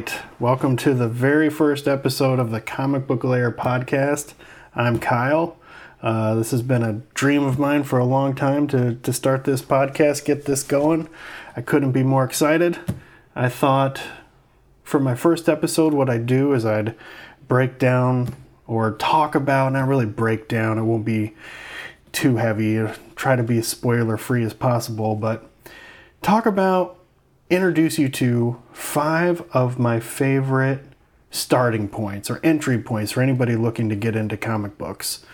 right. Welcome to the very first episode of the Comic Book Lair podcast. I'm Kyle. Uh, this has been a dream of mine for a long time to, to start this podcast, get this going. I couldn't be more excited. I thought for my first episode, what I'd do is I'd break down or talk about, not really break down, it won't be too heavy, try to be as spoiler free as possible, but talk about introduce you to five of my favorite starting points or entry points for anybody looking to get into comic books.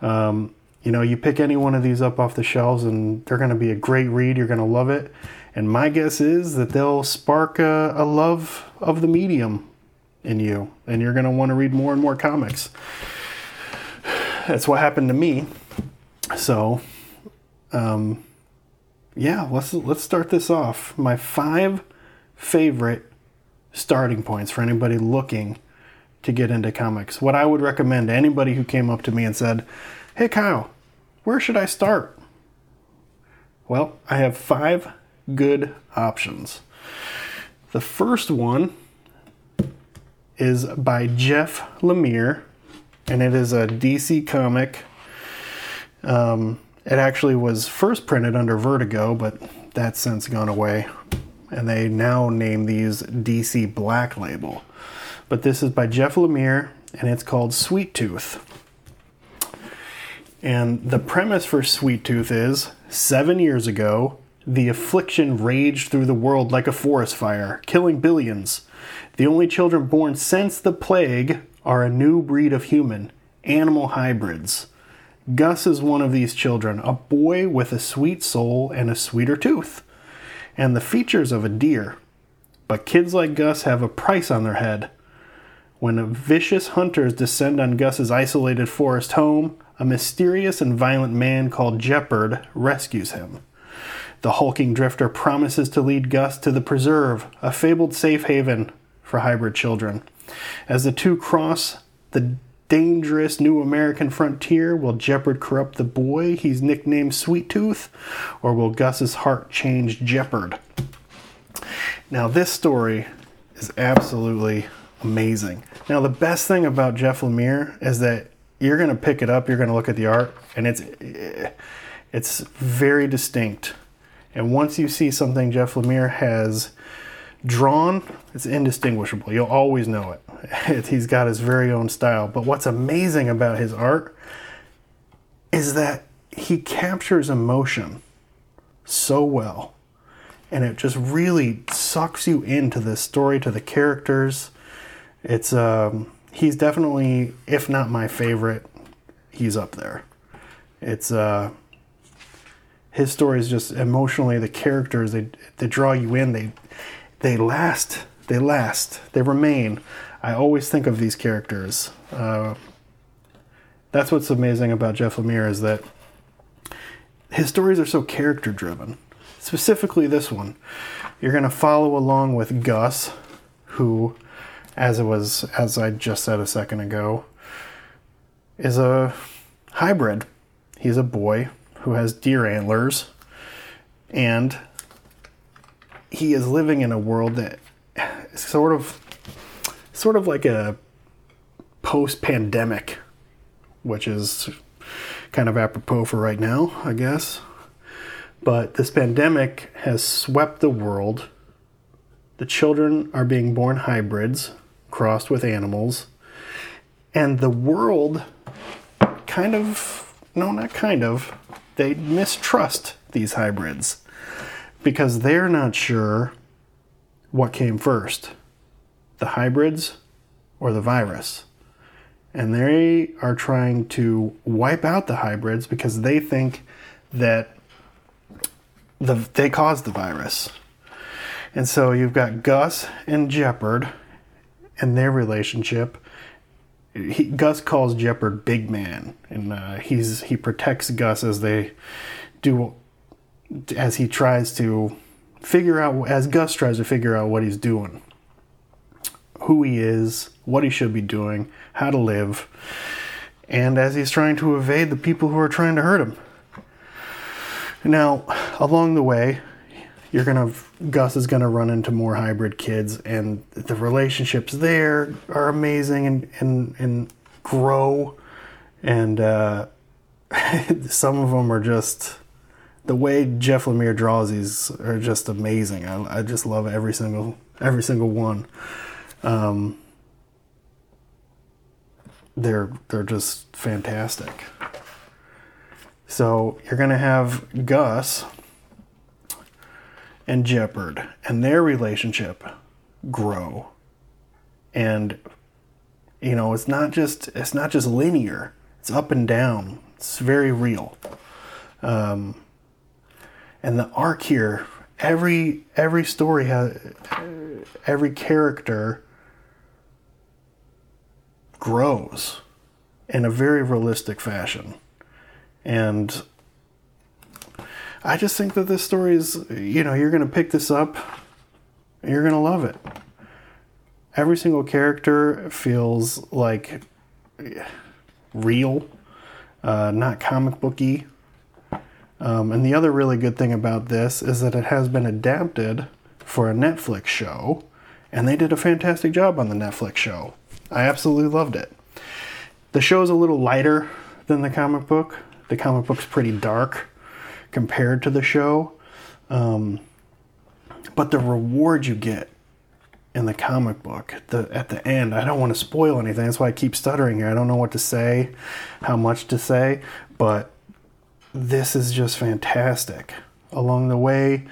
Um, you know, you pick any one of these up off the shelves and they're going to be a great read. You're going to love it. And my guess is that they'll spark a, a love of the medium in you. And you're going to want to read more and more comics. That's what happened to me. So, um, yeah, let's let's start this off. My five favorite starting points for anybody looking to get into comics. What I would recommend to anybody who came up to me and said, "Hey Kyle, where should I start?" Well, I have five good options. The first one is by Jeff Lemire, and it is a DC comic. Um, it actually was first printed under Vertigo, but that's since gone away. And they now name these DC Black Label. But this is by Jeff Lemire, and it's called Sweet Tooth. And the premise for Sweet Tooth is seven years ago, the affliction raged through the world like a forest fire, killing billions. The only children born since the plague are a new breed of human, animal hybrids. Gus is one of these children, a boy with a sweet soul and a sweeter tooth, and the features of a deer. But kids like Gus have a price on their head. When vicious hunters descend on Gus's isolated forest home, a mysterious and violent man called Jepperd rescues him. The hulking drifter promises to lead Gus to the Preserve, a fabled safe haven for hybrid children. As the two cross the dangerous new American frontier? Will Jepperd corrupt the boy he's nicknamed Sweet Tooth? Or will Gus's heart change Jepperd? Now, this story is absolutely amazing. Now, the best thing about Jeff Lemire is that you're going to pick it up, you're going to look at the art, and it's it's very distinct. And once you see something Jeff Lemire has drawn, it's indistinguishable. You'll always know it. he's got his very own style. But what's amazing about his art is that he captures emotion so well. And it just really sucks you into the story, to the characters. It's um, he's definitely, if not my favorite, he's up there. It's uh, his story is just emotionally the characters they they draw you in. They they last. They last. They remain. I always think of these characters. Uh, that's what's amazing about Jeff Lemire is that his stories are so character driven. Specifically, this one, you're going to follow along with Gus, who, as it was, as I just said a second ago, is a hybrid. He's a boy who has deer antlers, and he is living in a world that sort of sort of like a post pandemic, which is kind of apropos for right now, I guess. But this pandemic has swept the world. The children are being born hybrids, crossed with animals. And the world kind of, no, not kind of, they mistrust these hybrids because they're not sure what came first the hybrids or the virus. And they are trying to wipe out the hybrids because they think that the, they caused the virus. And so you've got Gus and Jepperd and their relationship. He, Gus calls Jepperd Big Man, and uh, he's he protects Gus as they do, as he tries to figure out, as Gus tries to figure out what he's doing who he is, what he should be doing, how to live, and as he's trying to evade the people who are trying to hurt him. Now, along the way, you're gonna Gus is gonna run into more hybrid kids, and the relationships there are amazing and and and grow, and uh, some of them are just the way Jeff Lemire draws these are just amazing. I, I just love every single every single one. Um, they're they're just fantastic. So you're gonna have Gus and Jepperd and their relationship grow. And you know, it's not just it's not just linear. It's up and down. It's very real. Um, and the arc here, every every story has every character grows in a very realistic fashion. And I just think that this story is, you know, you're going to pick this up, you're going to love it. Every single character feels like real, uh, not comic booky. Um, and the other really good thing about this is that it has been adapted for a Netflix show, and they did a fantastic job on the Netflix show. I absolutely loved it. The show is a little lighter than the comic book. The comic book's pretty dark compared to the show. Um, but the reward you get in the comic book the, at the end, I don't want to spoil anything. That's why I keep stuttering here. I don't know what to say, how much to say, but this is just fantastic. Along the way,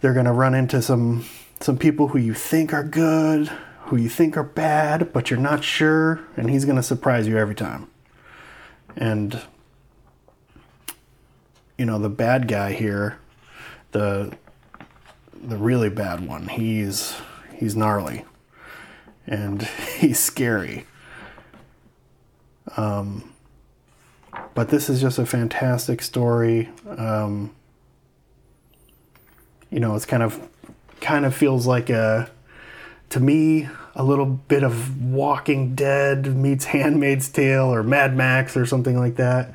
they're going to run into some some people who you think are good, who you think are bad, but you're not sure, and he's going to surprise you every time. And you know, the bad guy here, the the really bad one, he's he's gnarly and he's scary. Um, but this is just a fantastic story. Um, you know, it's kind of kind of feels like a to me a little bit of Walking Dead meets Handmaid's Tale or Mad Max or something like that,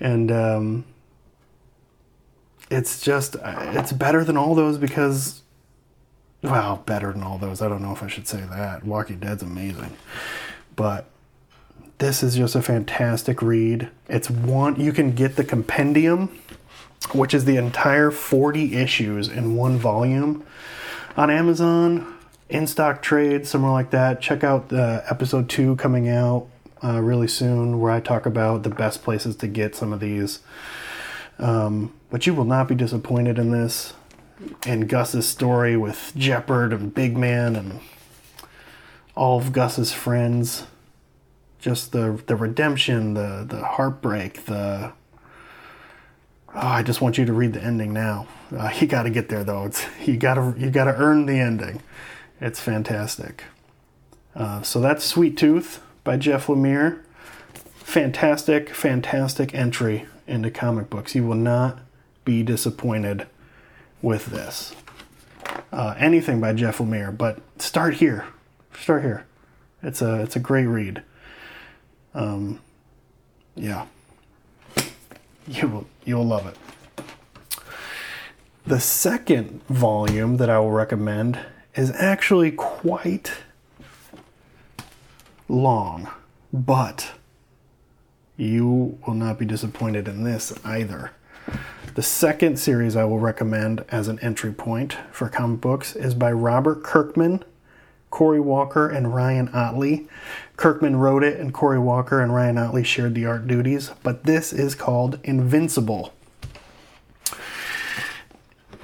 and um, it's just it's better than all those because well better than all those. I don't know if i should say that. Walking dead's amazing. But this is just a fantastic read it's one you can get the compendium which is the entire 40 issues in one volume on amazon in stock trade somewhere like that check out uh, episode 2 coming out uh, really soon where i talk about the best places to get some of these um, but you will not be disappointed in this. And Gus's story with Jepperd and Big Man and all of Gus's friends. Just the the redemption, the the heartbreak, the oh, I just want you to read the ending now. Uh, you got to get there though. It's you got to you got to earn the ending. It's fantastic. Uh, so that's Sweet Tooth by Jeff Lemire. Fantastic, fantastic entry into comic books. You will not be disappointed with this. Uh, anything by Jeff Lemire, but start here. Start here. It's a it's a great read. Um, yeah, you will you'll love it. The second volume that I will recommend is actually quite long, but you will not be disappointed in this either. The second series I will recommend as an entry point for comic books is by Robert Kirkman, Cory Walker, and Ryan Ottley. Kirkman wrote it, and Cory Walker and Ryan Ottley shared the art duties, but this is called Invincible.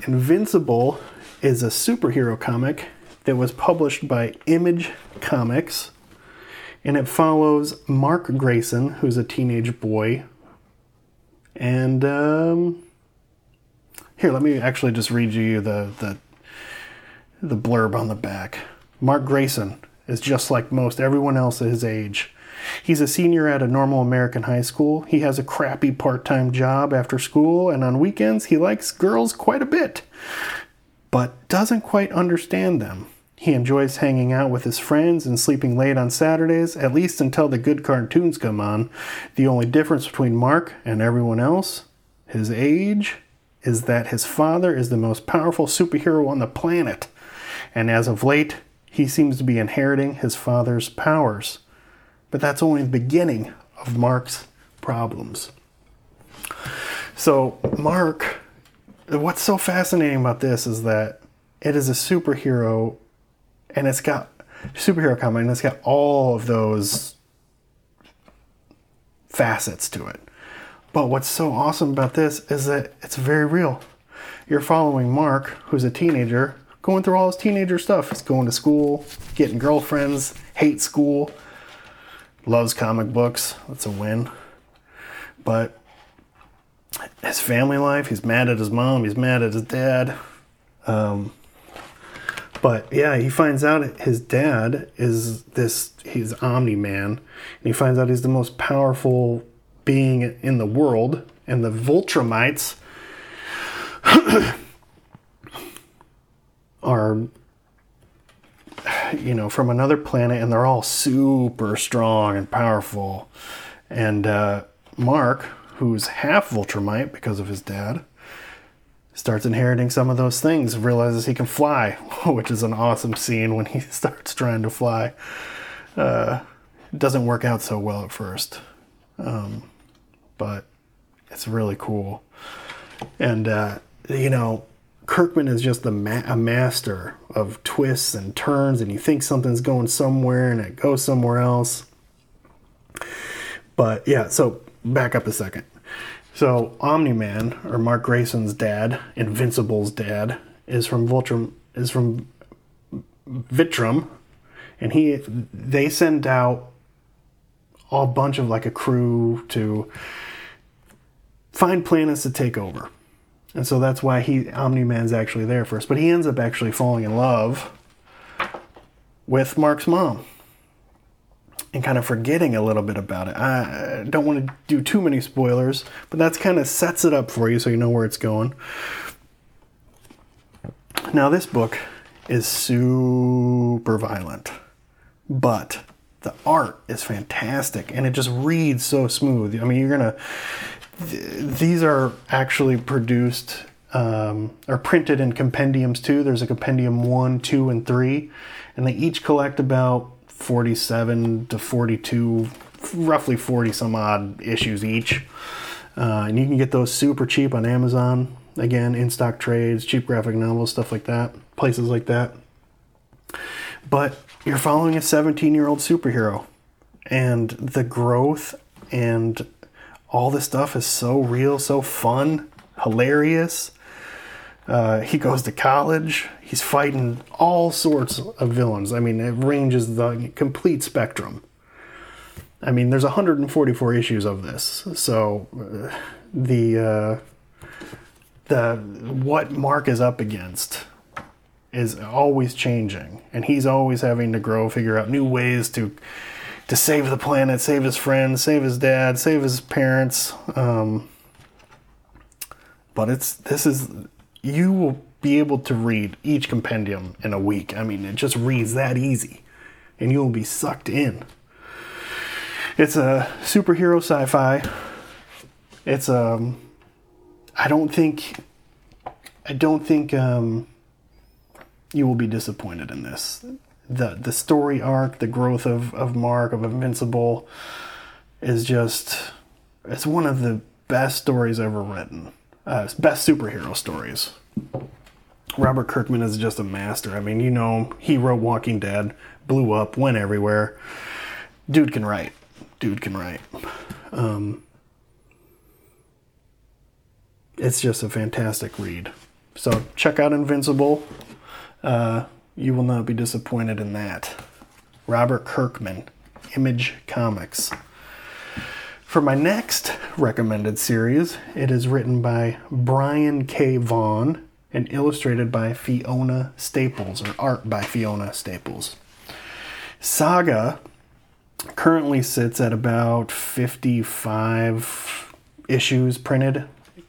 Invincible is a superhero comic that was published by Image Comics, and it follows Mark Grayson, who's a teenage boy, and um, here, let me actually just read you the, the, the blurb on the back. Mark Grayson is just like most everyone else at his age. He's a senior at a normal American high school. He has a crappy part time job after school, and on weekends he likes girls quite a bit, but doesn't quite understand them. He enjoys hanging out with his friends and sleeping late on Saturdays, at least until the good cartoons come on. The only difference between Mark and everyone else, his age, is that his father is the most powerful superhero on the planet. And as of late, he seems to be inheriting his father's powers. But that's only the beginning of Mark's problems. So, Mark, what's so fascinating about this is that it is a superhero and it's got superhero comic and it's got all of those facets to it. But what's so awesome about this is that it's very real. You're following Mark, who's a teenager, going through all his teenager stuff. He's going to school, getting girlfriends, hates school, loves comic books. That's a win. But his family life, he's mad at his mom, he's mad at his dad. Um, but yeah, he finds out his dad is this, he's Omni Man, and he finds out he's the most powerful being in the world, and the Viltrumites are, you know, from another planet, and they're all super strong and powerful. And uh, Mark, who's half Viltrumite because of his dad, starts inheriting some of those things, realizes he can fly, which is an awesome scene when he starts trying to fly. Uh, doesn't work out so well at first, um, but it's really cool. And, uh, you know, Kirkman is just ma- a master of twists and turns, and you think something's going somewhere and it goes somewhere else. But yeah, so back up a second. So Omni Man, or Mark Grayson's dad, Invincible's dad, is from Voltrum is from Viltrum, and he they send out a bunch of like a crew to find planets to take over. And so that's why he Omni Man's actually there first. But he ends up actually falling in love with Mark's mom and kind of forgetting a little bit about it. I don't want to do too many spoilers, but that's kind of sets it up for you so you know where it's going. Now, this book is super violent, but the art is fantastic and it just reads so smooth. I mean, you're going to, th- these are actually produced um, or printed in compendiums too. There's a compendium one, two, and three, and they each collect about 47 to 42, roughly 40 some odd issues each. Uh, and you can get those super cheap on Amazon. Again, InStockTrades, cheap graphic novels, stuff like that, places like that. But you're following a 17 year old superhero, and the growth and all this stuff is so real, so fun, hilarious. Uh, he goes to college. He's fighting all sorts of villains. I mean, it ranges the complete spectrum. I mean, there's 144 issues of this, so uh, the uh, the what Mark is up against is always changing, and he's always having to grow, figure out new ways to to save the planet, save his friends, save his dad, save his parents. Um, but it's this is you will be able to read each compendium in a week. I mean, it just reads that easy, and you'll be sucked in. It's a superhero sci-fi. It's um, I don't think, I don't think um, you will be disappointed in this. The The story arc, the growth of of Mark of Invincible, is just it's one of the best stories ever written. Uh, best superhero stories. Robert Kirkman is just a master. I mean, you know, he wrote Walking Dead, blew up, went everywhere. Dude can write. Dude can write. Um, it's just a fantastic read. So check out Invincible. Uh, you will not be disappointed in that. Robert Kirkman, Image Comics. For my next recommended series, it is written by Brian K. Vaughan and illustrated by Fiona Staples, or art by Fiona Staples. Saga currently sits at about 55 issues printed.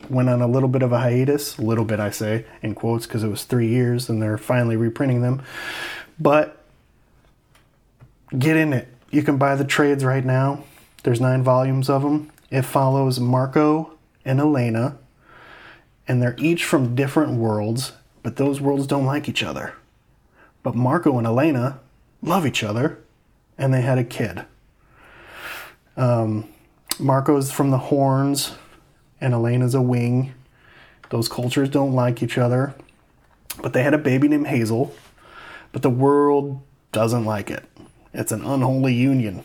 Went on a little bit of a hiatus, a little bit I say, in quotes, because it was three years and they're finally reprinting them. But get in it. You can buy the trades right now. There's nine volumes of them. It follows Marco and Alana and they're each from different worlds, but those worlds don't like each other. But Marco and Alana love each other, and they had a kid. Um, Marco's from the horns, and Alana's a wing. Those cultures don't like each other, but they had a baby named Hazel, but the world doesn't like it. It's an unholy union.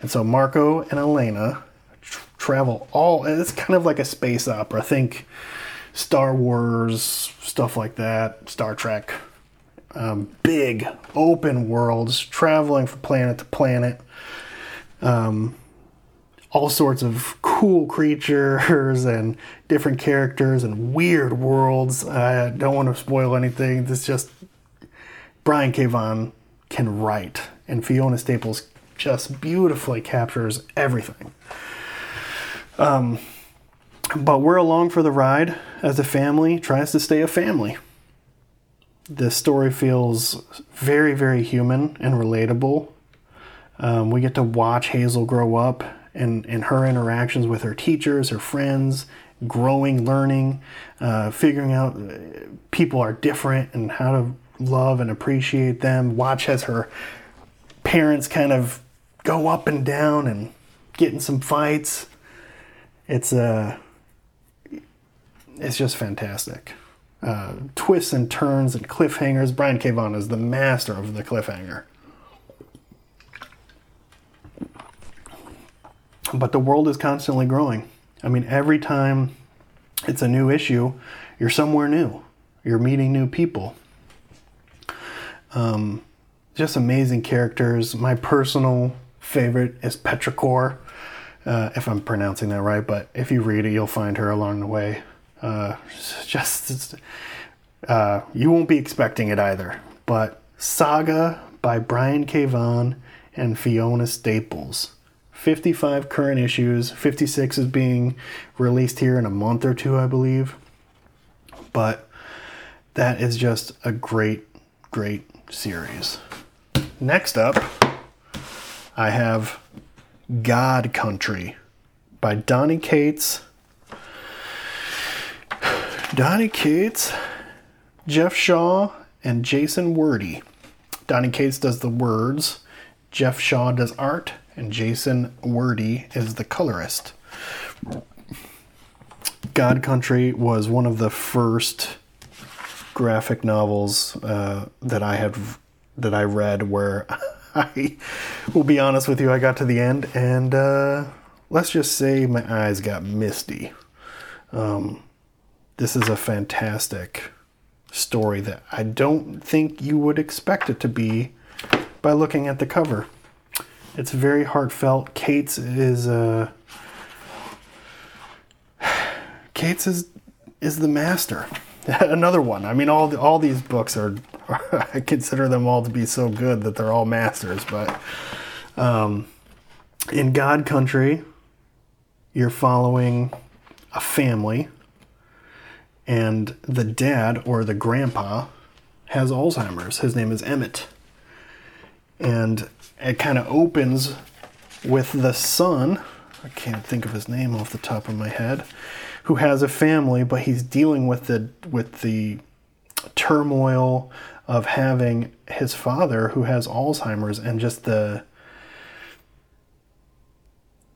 And so Marco and Alana tr- travel all, it's kind of like a space opera. Think Star Wars, stuff like that, Star Trek. Um, big open worlds, traveling from planet to planet. Um, all sorts of cool creatures and different characters and weird worlds. I don't want to spoil anything. This just Brian K. Vaughan can write, and Fiona Staples just beautifully captures everything. Um, but we're along for the ride as a family tries to stay a family. This story feels very, very human and relatable. Um, we get to watch Hazel grow up and, and her interactions with her teachers, her friends, growing, learning, uh, figuring out uh, people are different and how to love and appreciate them. Watch as her parents kind of go up and down and get in some fights. It's uh, it's just fantastic. Uh, twists and turns and cliffhangers. Brian K. Vaughan is the master of the cliffhanger. But the world is constantly growing. I mean, every time it's a new issue, you're somewhere new. You're meeting new people. Um, just amazing characters. My personal favorite is Petrichor, uh, if I'm pronouncing that right. But if you read it, you'll find her along the way. Uh, just uh, you won't be expecting it either. But Saga by Brian K. Vaughan and Fiona Staples. 55 current issues. 56 is being released here in a month or two, I believe. But that is just a great, great series. Next up, I have God Country by Donny Cates. Donny Cates, Geoff Shaw, and Jason Wordie. Donny Cates does the words, Geoff Shaw does art, and Jason Wordie is the colorist. God Country was one of the first graphic novels uh, that I had that I read where I will be honest with you, I got to the end and uh, let's just say my eyes got misty. Um, this is a fantastic story that I don't think you would expect it to be by looking at the cover. It's very heartfelt. Cates is uh, Cates is is the master. Another one. I mean, all the, all these books are, I consider them all to be so good that they're all masters. But um, in God Country, you're following a family, and the dad or the grandpa has Alzheimer's. His name is Emmett, and it kind of opens with the son. I can't think of his name off the top of my head who has a family, but he's dealing with the with the turmoil of having his father who has Alzheimer's and just the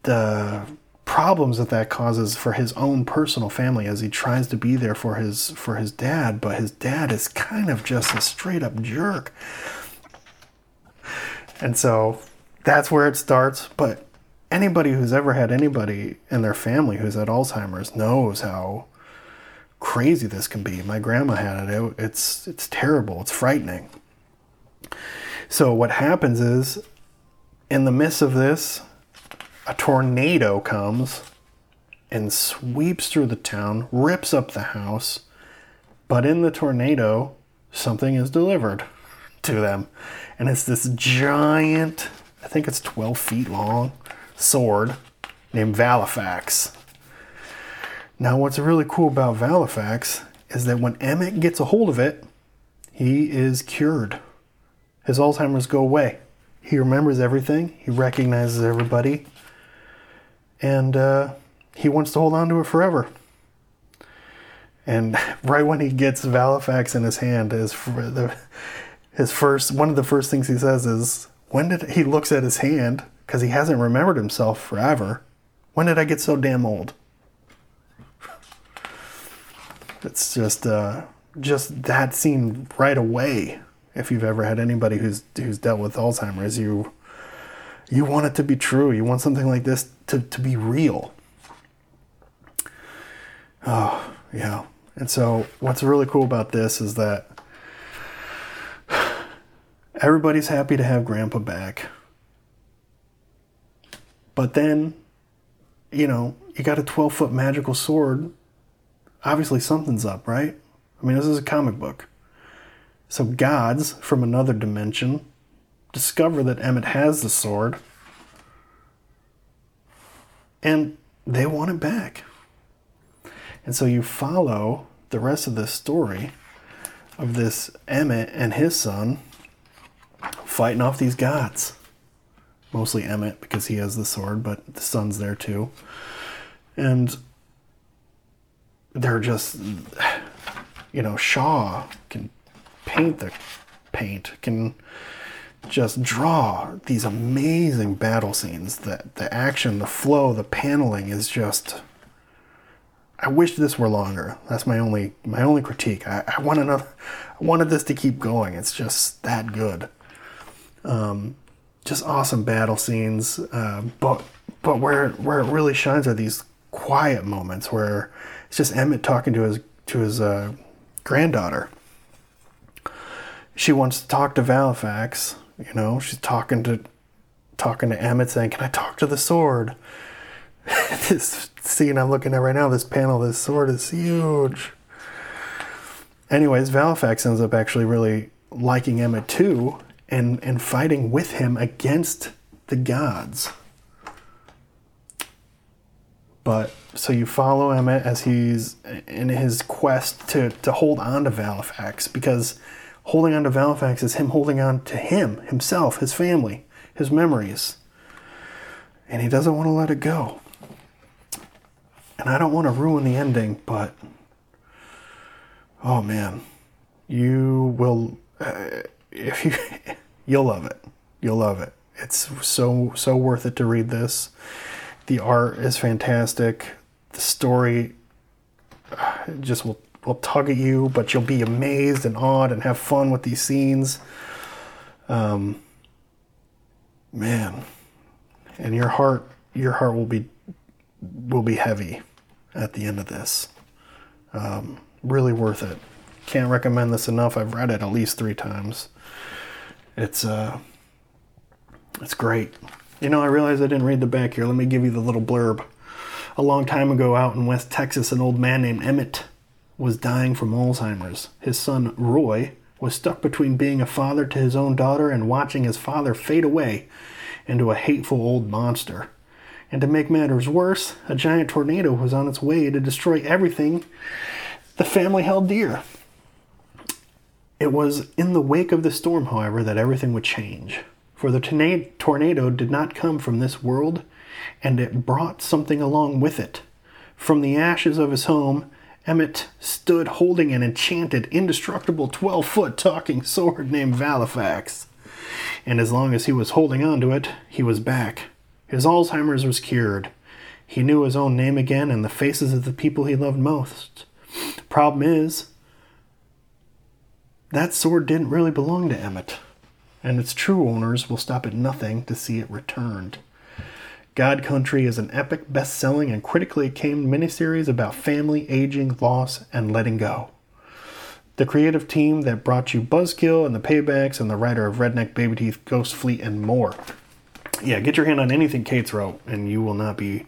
the problems that that causes for his own personal family as he tries to be there for his for his dad but his dad is kind of just a straight up jerk and so that's where it starts but anybody who's ever had anybody in their family who's had Alzheimer's knows how crazy this can be. My grandma had it. it. It's it's terrible. It's frightening. So what happens is in the midst of this a tornado comes and sweeps through the town, rips up the house, but in the tornado something is delivered to them. And it's this giant, I think it's 12 feet long, sword named Valofax. Now, what's really cool about Valofax is that when Emmett gets a hold of it, he is cured. His Alzheimer's go away. He remembers everything. He recognizes everybody, and uh, he wants to hold on to it forever. And right when he gets Valofax in his hand, his the his first one of the first things he says is, "When did he looks at his hand because he hasn't remembered himself forever? When did I get so damn old?" It's just uh, just that scene right away. If you've ever had anybody who's who's dealt with Alzheimer's, you you want it to be true. You want something like this to, to be real. Oh, yeah. And so, what's really cool about this is that everybody's happy to have Grandpa back. But then, you know, you got a 12 foot magical sword. Obviously, something's up, right? I mean, this is a comic book. So, gods from another dimension discover that Emmett has the sword and they want it back. And so you follow the rest of the story of this Emmett and his son fighting off these gods. Mostly Emmett because he has the sword, but the son's there too. And they're just, you know, Shaw can paint the paint, can just draw these amazing battle scenes. The the action, the flow, the paneling is just. I wish this were longer. That's my only my only critique. I, I want another. I wanted this to keep going. It's just that good. Um, just awesome battle scenes. Uh, but but where where it really shines are these quiet moments where it's just Emmett talking to his to his uh, granddaughter. She wants to talk to Valofax, you know, she's talking to talking to Emmett saying, Can I talk to the sword? this scene I'm looking at right now, this panel, this sword is huge. Anyways, Valofax ends up actually really liking Emmett too and, and fighting with him against the gods. But so you follow Emmett as he's in his quest to, to hold on to Valofax because holding on to Valofax is him holding on to him, himself, his family, his memories. And he doesn't want to let it go. And I don't want to ruin the ending, but oh man, you will uh, if you you'll love it. You'll love it. It's so so worth it to read this. The art is fantastic. The story just will will tug at you, but you'll be amazed and awed and have fun with these scenes. Um, man, and your heart, your heart will be will be heavy at the end of this. Um, really worth it. Can't recommend this enough. I've read it at least three times. It's uh, it's great. You know, I realize I didn't read the back here. Let me give you the little blurb. A long time ago, out in West Texas, an old man named Emmett was dying from Alzheimer's. His son, Roy, was stuck between being a father to his own daughter and watching his father fade away into a hateful old monster. And to make matters worse, a giant tornado was on its way to destroy everything the family held dear. It was in the wake of the storm, however, that everything would change. For the tornado did not come from this world, and it brought something along with it. From the ashes of his home, Emmett stood holding an enchanted, indestructible 12 foot talking sword named Valofax. And as long as he was holding on to it, he was back. His Alzheimer's was cured. He knew his own name again and the faces of the people he loved most. The problem is, that sword didn't really belong to Emmett, and its true owners will stop at nothing to see it returned. God Country is an epic, best selling, and critically acclaimed miniseries about family, aging, loss, and letting go. The creative team that brought you Buzzkill and the Paybacks, and the writer of Redneck Baby Teeth, Ghost Fleet, and more. Yeah, get your hand on anything Cates wrote, and you will not be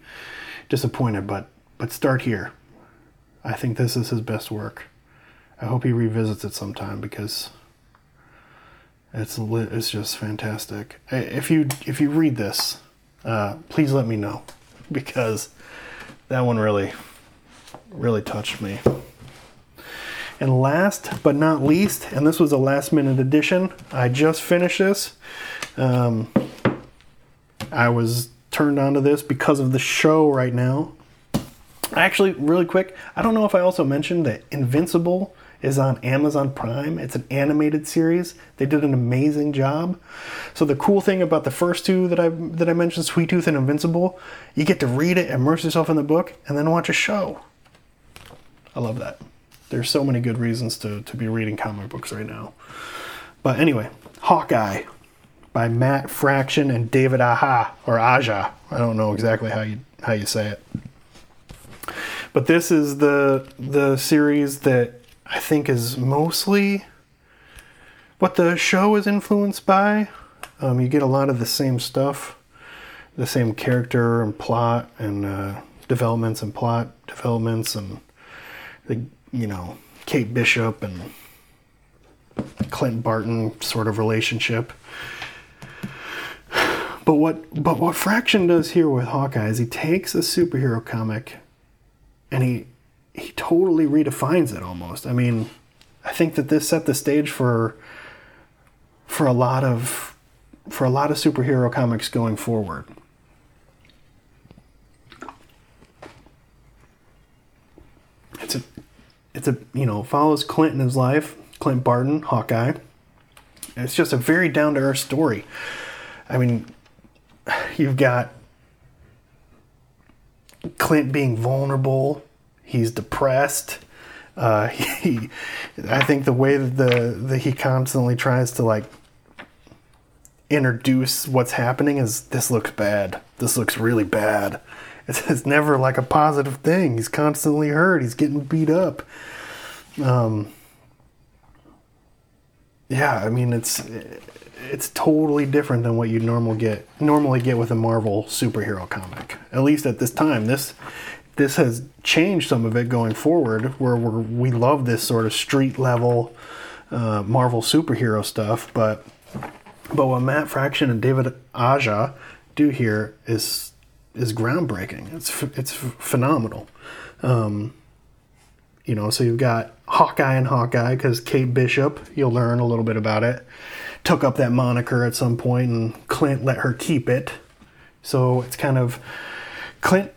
disappointed, but, but start here. I think this is his best work. I hope he revisits it sometime because it's it's just fantastic. If you if you read this, uh, please let me know because that one really, really touched me. And last but not least, and this was a last minute addition, I just finished this. Um, I was turned on to this because of the show right now. Actually, really quick, I don't know if I also mentioned that Invincible is on Amazon Prime. It's an animated series. They did an amazing job. So the cool thing about the first two that I that I mentioned, Sweet Tooth and Invincible, you get to read it, immerse yourself in the book, and then watch a show. I love that. There's so many good reasons to, to be reading comic books right now. But anyway, Hawkeye by Matt Fraction and David Aha or Aja. I don't know exactly how you how you say it. But this is the the series that I think is mostly what the show is influenced by. Um, you get a lot of the same stuff, the same character and plot and uh, developments and plot developments and the you know Kate Bishop and Clint Barton sort of relationship. But what but what Fraction does here with Hawkeye is he takes a superhero comic and he he totally redefines it almost. I mean, I think that this set the stage for for a lot of for a lot of superhero comics going forward. It's a it's a you know follows Clint in his life, Clint Barton, Hawkeye. It's just a very down to earth story. I mean, you've got Clint being vulnerable. He's depressed. Uh, he, I think the way that the that he constantly tries to like introduce what's happening is this looks bad. This looks really bad. It's, it's never like a positive thing. He's constantly hurt. He's getting beat up. Um, yeah, I mean it's it's totally different than what you normal get normally get with a Marvel superhero comic. At least at this time, this this has changed some of it going forward, where we love this sort of street level uh, Marvel superhero stuff. But but what Matt Fraction and David Aja do here is is groundbreaking. It's it's phenomenal. Um, you know, so you've got Hawkeye and Hawkeye because Kate Bishop, you'll learn a little bit about it, took up that moniker at some point, and Clint let her keep it. So it's kind of Clint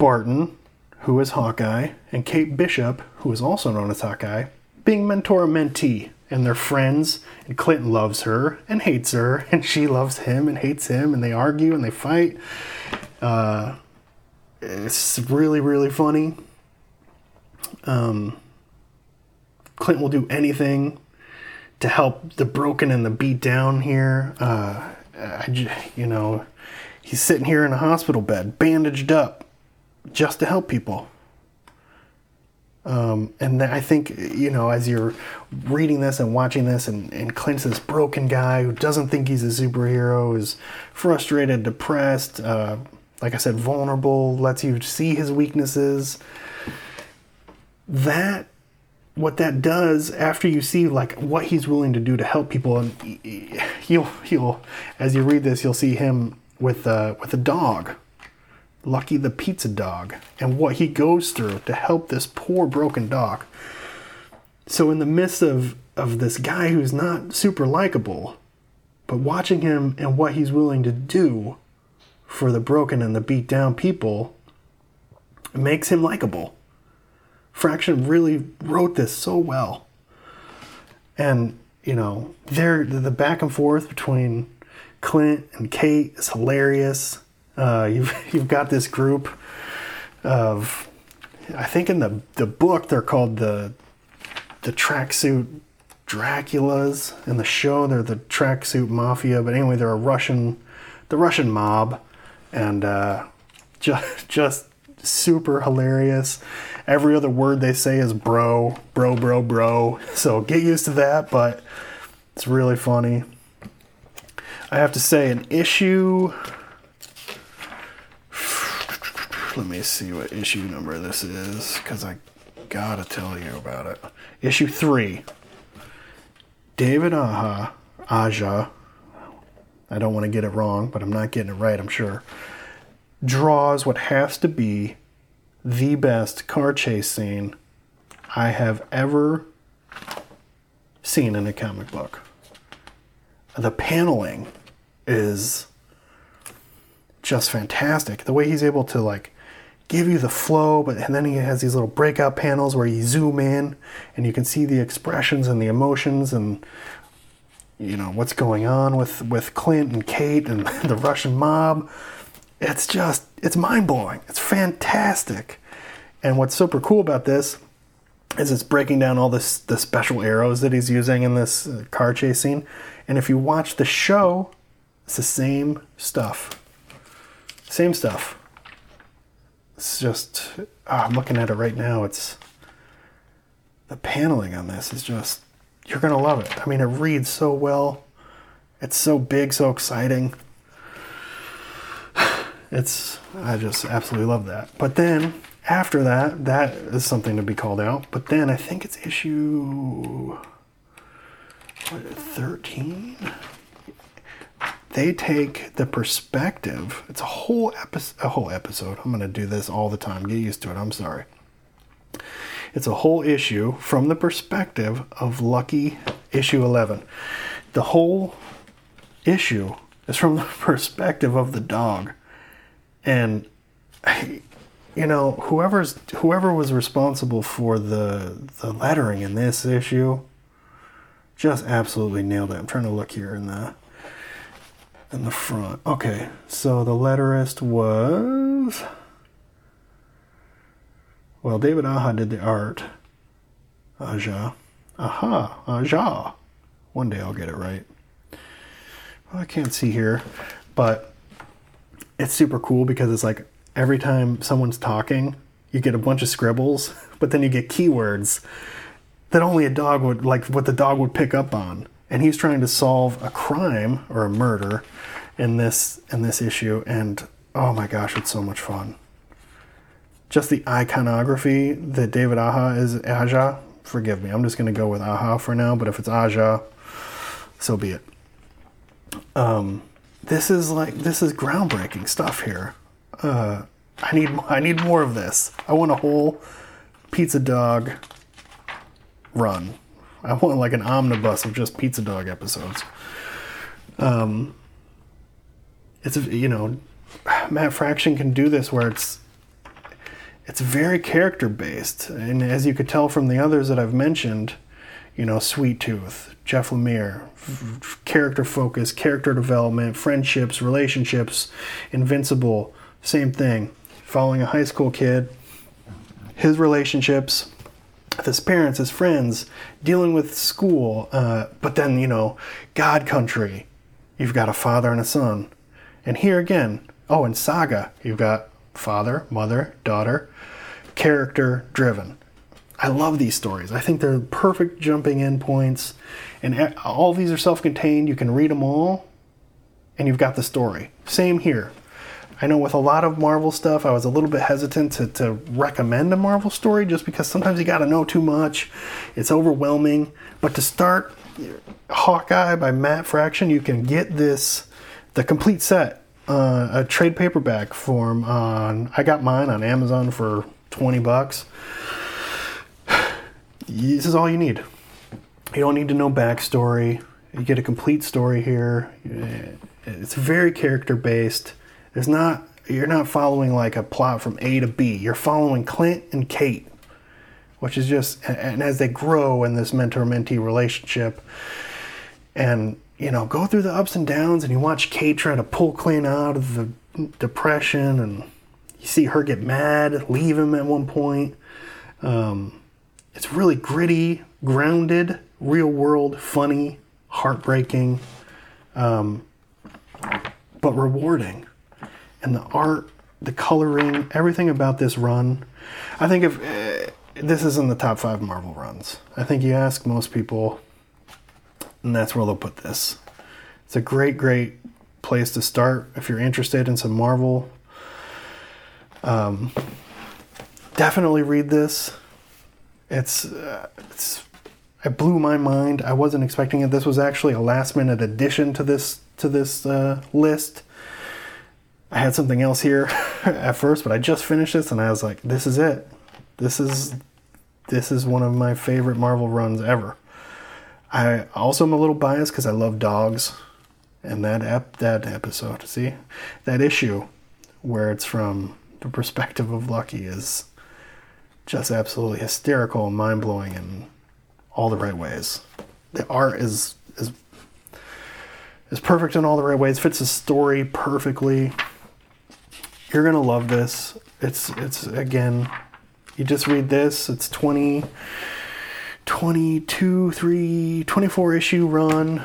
Barton, who is Hawkeye, and Kate Bishop, who is also known as Hawkeye, being mentor and mentee. And they're friends, and Clint loves her and hates her, and she loves him and hates him, and they argue and they fight. Uh, it's really, really funny. Um, will do anything to help the broken and the beat down here. Uh, I, you know, he's sitting here in a hospital bed, bandaged up, just to help people. Um, and I think, you know, as you're reading this and watching this, and, and Clint's this broken guy who doesn't think he's a superhero, is frustrated, depressed, uh, like I said, vulnerable, lets you see his weaknesses. That, what that does after you see like what he's willing to do to help people, and he'll, he'll, as you read this, you'll see him with, uh, with a dog Lucky the pizza dog and what he goes through to help this poor broken dog. So, in the midst of, of this guy who's not super likable, but watching him and what he's willing to do for the broken and the beat down people makes him likable. Fraction really wrote this so well. And, you know, there the back and forth between Clint and Kate is hilarious. Uh, you've you've got this group of, I think in the the book they're called the the tracksuit Draculas. In the show they're the tracksuit mafia. But anyway, they're a Russian, the Russian mob, and uh, just just super hilarious. Every other word they say is bro, bro, bro, bro. So get used to that, but it's really funny. I have to say, an issue let me see what issue number this is because I gotta tell you about it. Issue three. David Aha, Aja, I don't want to get it wrong, but I'm not getting it right, I'm sure, draws what has to be the best car chase scene I have ever seen in a comic book. The paneling is just fantastic. The way he's able to like give you the flow, but and then he has these little breakout panels where you zoom in and you can see the expressions and the emotions and you know what's going on with with Clint and Kate and the Russian mob. It's just it's mind blowing. It's fantastic. And what's super cool about this is it's breaking down all this the special arrows that he's using in this uh, car chase scene. And if you watch the show, it's the same stuff. Same stuff. It's just, oh, I'm looking at it right now. It's the paneling on this is just, you're going to love it. I mean, it reads so well. It's so big, so exciting. It's, I just absolutely love that. But then after that, that is something to be called out. But then I think it's issue what, 13 they take the perspective. It's a whole episode. A whole episode. I'm going to do this all the time. Get used to it. I'm sorry. It's a whole issue from the perspective of Lucky issue 11. The whole issue is from the perspective of the dog, and you know whoever's whoever was responsible for the the lettering in this issue just absolutely nailed it. I'm trying to look here in the in the front. Okay, so the letterist was. Well, David Aja did the art. Aja. Aha. Aja. One day I'll get it right. Well, I can't see here, but it's super cool because it's like every time someone's talking, you get a bunch of scribbles, but then you get keywords that only a dog would like what the dog would pick up on and he's trying to solve a crime or a murder in this in this issue. And oh my gosh it's so much fun. Just the iconography that david aja is aja forgive me i'm just going to go with aja for now but if it's aja so be it. Um, this is like this is groundbreaking stuff here. Uh, i need i need more of this. I want a whole pizza dog run I want like an omnibus of just Pizza Dog episodes. Um, it's you know, Matt Fraction can do this where it's it's very character based, and as you could tell from the others that I've mentioned, you know, Sweet Tooth, Jeff Lemire, f- character focus, character development, friendships, relationships, Invincible, same thing. Following a high school kid, his relationships, his parents, his friends, dealing with school. Uh, but then, you know, God Country, you've got a father and a son. And here again, oh, in Saga, you've got father, mother, daughter, character driven. I love these stories. I think they're perfect jumping in points. And all these are self contained. You can read them all, and you've got the story. Same here. I know with a lot of Marvel stuff, I was a little bit hesitant to, to recommend a Marvel story just because sometimes you got to know too much. It's overwhelming. But to start Hawkeye by Matt Fraction, you can get this, the complete set, uh, a trade paperback form on, I got mine on Amazon for 20 bucks. This is all you need. You don't need to know backstory. You get a complete story here. It's very character based it's not you're not following like a plot from A to B. You're following Clint and Kate, which is just and as they grow in this mentor-mentee relationship, and you know go through the ups and downs, and you watch Kate try to pull Clint out of the depression, and you see her get mad, leave him at one point. Um, it's really gritty, grounded, real world, funny, heartbreaking, um, but rewarding and the art, the coloring, everything about this run. I think if uh, this is in the top five Marvel runs, I think you ask most people, and that's where they'll put this. It's a great, great place to start if you're interested in some Marvel. Um, definitely read this. It's uh, it's it blew my mind. I wasn't expecting it. This was actually a last minute addition to this to this uh, list. I had something else here at first, but I just finished this and I was like, this is it. This is this is one of my favorite Marvel runs ever. I also am a little biased because I love dogs, and that ep- that episode, see, that issue where it's from the perspective of Lucky is just absolutely hysterical and mind blowing in all the right ways. The art is is is perfect in all the right ways. Fits the story perfectly. You're gonna love this. It's it's again. You just read this. It's 20, 22, 3, 24 issue run,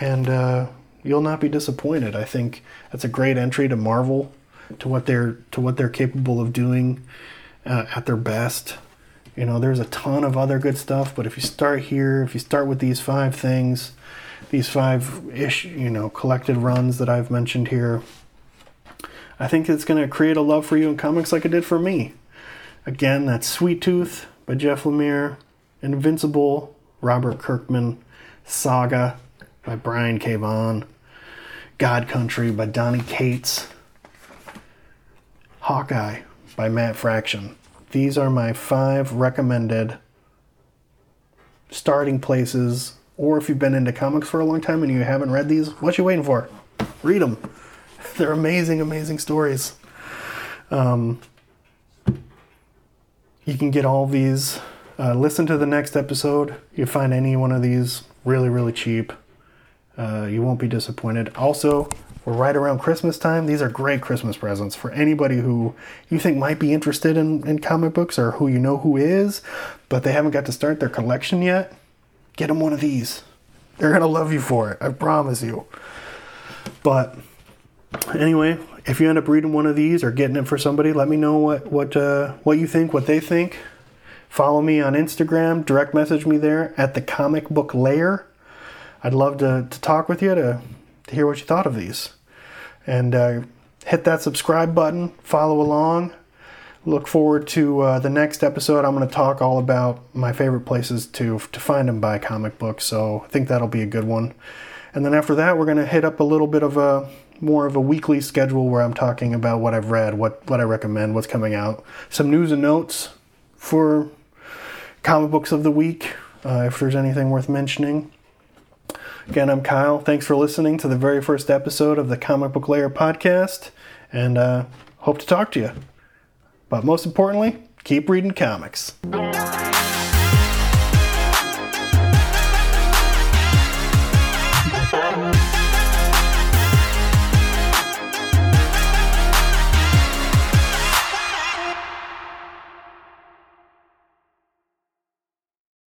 and uh, you'll not be disappointed. I think that's a great entry to Marvel, to what they're to what they're capable of doing uh, at their best. You know, there's a ton of other good stuff, but if you start here, if you start with these five things, these five ish, you know, collected runs that I've mentioned here, I think it's going to create a love for you in comics like it did for me. Again, that's Sweet Tooth by Jeff Lemire, Invincible, Robert Kirkman, Saga by Brian K. Vaughan, God Country by Donny Cates, Hawkeye by Matt Fraction. These are my five recommended starting places. Or if you've been into comics for a long time and you haven't read these, what you waiting for? Read them. They're amazing, amazing stories. Um, you can get all these. Uh, listen to the next episode. You find any one of these really, really cheap. Uh, you won't be disappointed. Also, we're right around Christmas time. These are great Christmas presents for anybody who you think might be interested in, in comic books or who you know who is, but they haven't got to start their collection yet. Get them one of these. They're going to love you for it. I promise you. But anyway, if you end up reading one of these or getting it for somebody, let me know what what uh, what you think, what they think. Follow me on Instagram. Direct message me there at the Comic Book Lair. I'd love to, to talk with you to, to hear what you thought of these and uh, hit that subscribe button, follow along. Look forward to uh, the next episode. I'm going to talk all about my favorite places to to find and buy comic books. So I think that'll be a good one. And then after that, we're going to hit up a little bit of a more of a weekly schedule where I'm talking about what I've read, what what I recommend, what's coming out, some news and notes for comic books of the week, uh, if there's anything worth mentioning. Again, I'm Kyle. Thanks for listening to the very first episode of the Comic Book Lair podcast, and uh, hope to talk to you. But most importantly, keep reading comics.